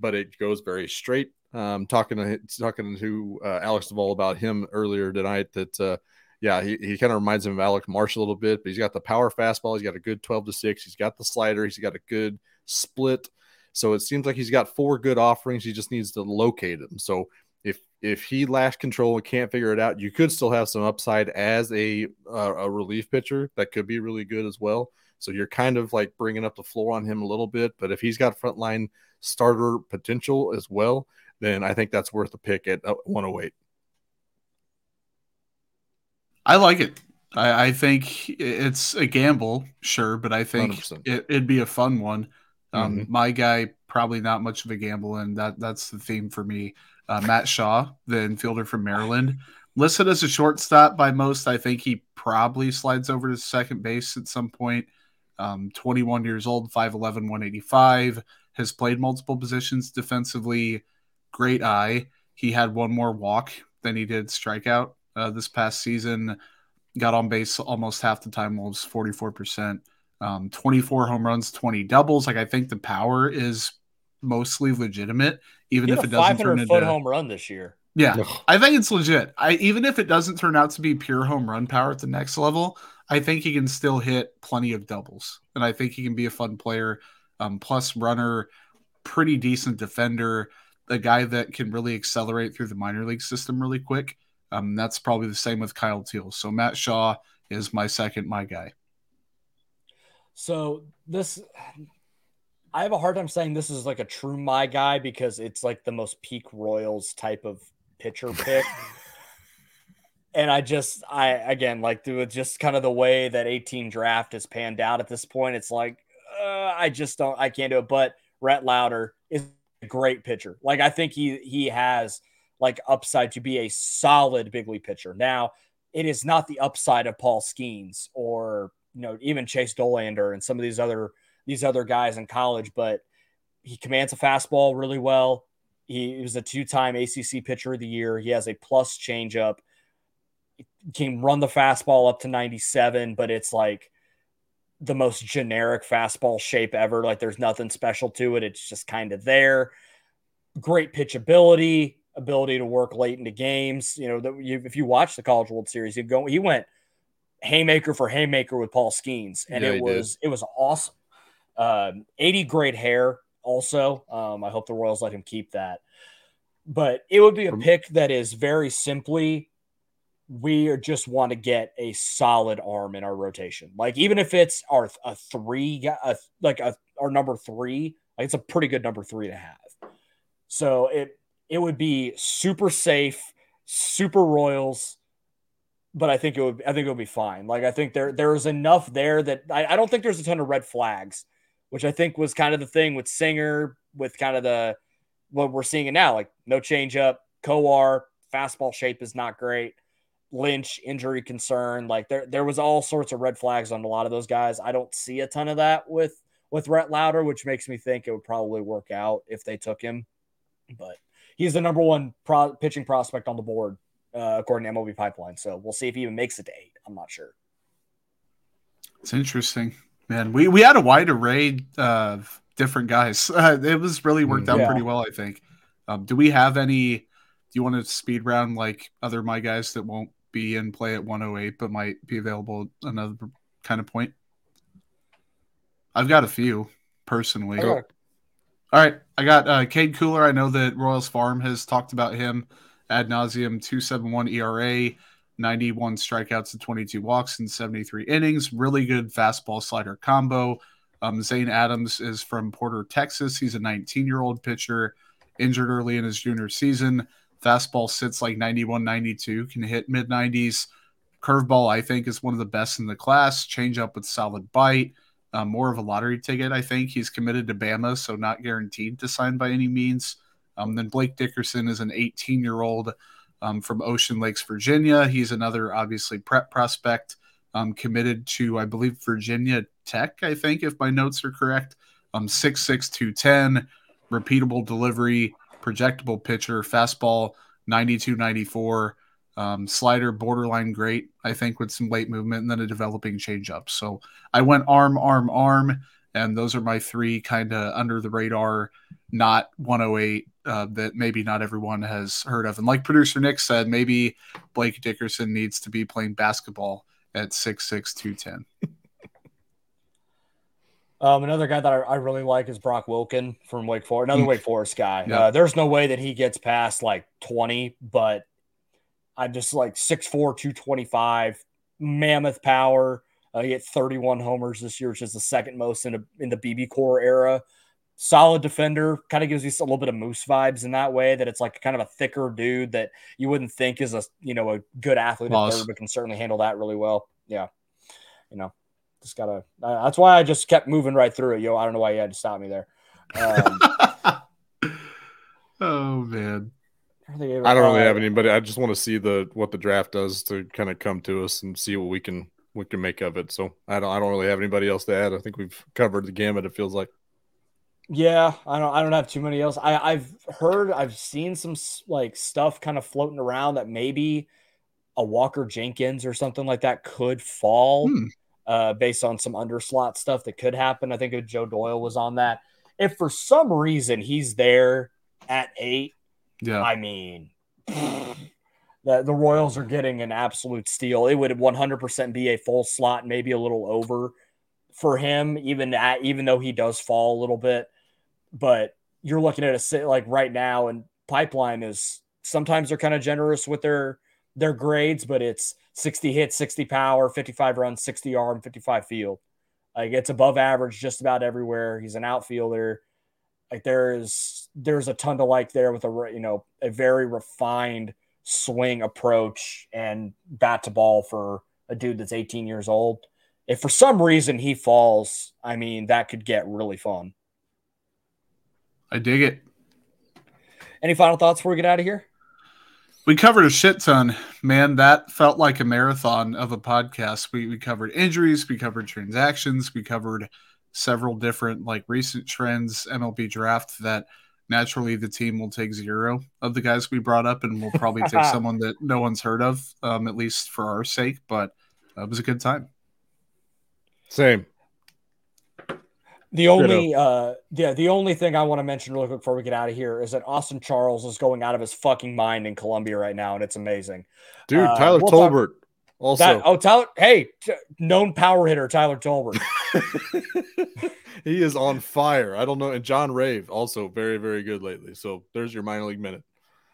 but it goes very straight. Um, talking to talking to uh, Alex Duvall about him earlier tonight. That uh, yeah, he, he kind of reminds him of Alec Marsh a little bit, but he's got the power fastball. He's got a good 12 to six. He's got the slider. He's got a good split. So it seems like he's got four good offerings. He just needs to locate them. So if if he lacks control and can't figure it out, you could still have some upside as a uh, a relief pitcher that could be really good as well. So you're kind of like bringing up the floor on him a little bit. But if he's got frontline starter potential as well, then I think that's worth a pick at uh, 108. I like it. I, I, think it's a gamble, sure, but I think it, would be a fun one. Um, mm-hmm. My guy, probably not much of a gamble, and that that's the theme for me. Uh, Matt Shaw, the infielder from Maryland, listed as a shortstop by most. I think he probably slides over to second base at some point. Um, 21 years old, 5'11, 185, has played multiple positions defensively. Great eye. He had one more walk than he did strikeout uh, this past season. Got on base almost half the time, almost 44% um, 24 home runs, 20 doubles. Like I think the power is mostly legitimate, even if it doesn't turn into foot home run this year. Yeah, I think it's legit. I even if it doesn't turn out to be pure home run power at the next level, I think he can still hit plenty of doubles, and I think he can be a fun player. Um, plus runner, pretty decent defender, a guy that can really accelerate through the minor league system really quick. Um, that's probably the same with Kyle Teel. So Matt Shaw is my second, my guy. So this, I have a hard time saying this is like a true my guy because it's like the most peak Royals type of pitcher pick. and I just, I again, like with just kind of the way that 18 draft has panned out at this point, it's like, uh, I just don't, I can't do it. But Rhett Lowder is a great pitcher. Like I think he he has like upside to be a solid big league pitcher. Now, it is not the upside of Paul Skenes or you know, even Chase Dolander and some of these other these other guys in college, but he commands a fastball really well. He, was a two-time ACC pitcher of the year. He has a plus changeup. He can run the fastball up to 97, but it's like the most generic fastball shape ever. Like there's nothing special to it. It's just kind of there. Great pitchability, ability to work late into games. You know, that you, if you watch the College World Series, you go. He went haymaker for haymaker with Paul Skenes, and yeah, it was did. it was awesome. Um, 80 great hair. Also, um, I hope the Royals let him keep that. But it would be a pick that is very simply we just want to get a solid arm in our rotation. Like even if it's our a three, a, like a, our number three, like it's a pretty good number three to have. So it it would be super safe, super Royals, but I think it would I think it would be fine. Like I think there there's enough there that I, I don't think there's a ton of red flags, which I think was kind of the thing with Singer, with kind of the what we're seeing it now, like no change up, Kowar, fastball shape is not great Lynch injury concern. Like there, there was all sorts of red flags on a lot of those guys. I don't see a ton of that with with Rhett Lowder, which makes me think it would probably work out if they took him. But he's the number one pro- pitching prospect on the board uh, according to MLB Pipeline. So we'll see if he even makes it to eight. I'm not sure. It's interesting, man. We we had a wide array of different guys. Uh, it was really worked out yeah. pretty well, I think. Um, do we have any? Do you want to speed round like other my guys that won't be in play at 108, but might be available another kind of point? I've got a few personally. Okay. All right, I got uh, Cade Kuehler. I know that Royals Farm has talked about him ad nauseum. Two seven one ERA, ninety one strikeouts and twenty two walks in seventy three innings. Really good fastball slider combo. Um, Zane Adams is from Porter, Texas. He's a 19 year old pitcher, injured early in his junior season. Fastball sits like 91, 92, can hit mid 90s. Curveball, I think, is one of the best in the class. Change up with solid bite. Uh, more of a lottery ticket, I think. He's committed to Bama, so not guaranteed to sign by any means. Um, then Blake Dickerson is an 18 year old um, from Ocean Lakes, Virginia. He's another obviously prep prospect um, committed to, I believe, Virginia Tech, I think, if my notes are correct. Um, 6'6, 210, repeatable delivery projectable pitcher, fastball 92 94, um, slider borderline great, I think, with some late movement and then a developing changeup. So I went arm, arm, arm, and those are my three kind of under the radar, not 108 uh, that maybe not everyone has heard of. And like producer Nick said, maybe Blake Dickerson needs to be playing basketball at 6'6, 210. Um, another guy that I, I, really like is Brock Wilken from Wake Forest, another mm. Wake Forest guy. Uh, there's no way that he gets past like 20, but I'm just like 6'4, 225, mammoth power. Uh, he hit 31 homers this year, which is the second most in, a, in the BBCOR era. Solid defender, kind of gives you a little bit of moose vibes in that way. That it's like kind of a thicker dude that you wouldn't think is a you know a good athlete, third, but can certainly handle that really well. Yeah, you know, just gotta. Uh, that's why I just kept moving right through it. Yo, I don't know why you had to stop me there. Um, oh man. I don't really have anybody. I just want to see the what the draft does to kind of come to us and see what we can we can make of it. So I don't I don't really have anybody else to add. I think we've covered the gamut. It feels like. Yeah, I don't. I don't have too many else. I, I've heard, I've seen some like stuff kind of floating around that maybe a Walker Jenkins or something like that could fall. Hmm uh, based on some underslot stuff that could happen. I think Joe Doyle was on that. If for some reason he's there at eight, yeah, I mean, the, the Royals are getting an absolute steal. It would 100% be a full slot, maybe a little over for him, even at, even though he does fall a little bit. But you're looking at a sit like right now, and pipeline is sometimes they're kind of generous with their their grades, but it's 60 hits, 60 power, 55 runs, 60 arm, 55 field. Like it's above average just about everywhere. He's an outfielder. Like there is there's a ton to like there with a you know a very refined swing approach and bat to ball for a dude that's 18 years old. If for some reason he falls, I mean that could get really fun. I dig it. Any final thoughts before we get out of here? We covered a shit ton, man. That felt like a marathon of a podcast. We we covered injuries, we covered transactions, we covered several different like recent trends, MLB draft that naturally the team will take zero of the guys we brought up, and we'll probably take someone that no one's heard of, um, at least for our sake. But uh, it was a good time. Same. The only, uh, yeah, the only thing I want to mention really quick before we get out of here is that Austin Charles is going out of his fucking mind in Columbia right now, and it's amazing. Dude, uh, Tyler we'll Tolbert talk, also. That, oh, Tyler, hey, known power hitter Tyler Tolbert. he is on fire. I don't know, and John Rave also very, very good lately. So there's your minor league minute.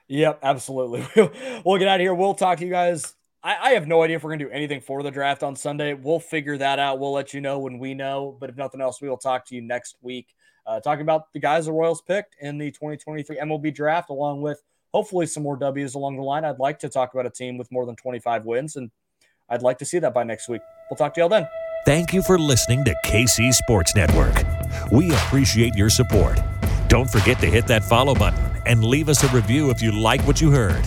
Yep, absolutely. we'll get out of here. We'll talk to you guys I, I have no idea if we're going to do anything for the draft on Sunday. We'll figure that out. We'll let you know when we know. But if nothing else, we will talk to you next week, uh, talking about the guys the Royals picked in the 2023 MLB draft, along with hopefully some more W's along the line. I'd like to talk about a team with more than 25 wins, and I'd like to see that by next week. We'll talk to y'all then. Thank you for listening to KC Sports Network. We appreciate your support. Don't forget to hit that follow button and leave us a review if you like what you heard.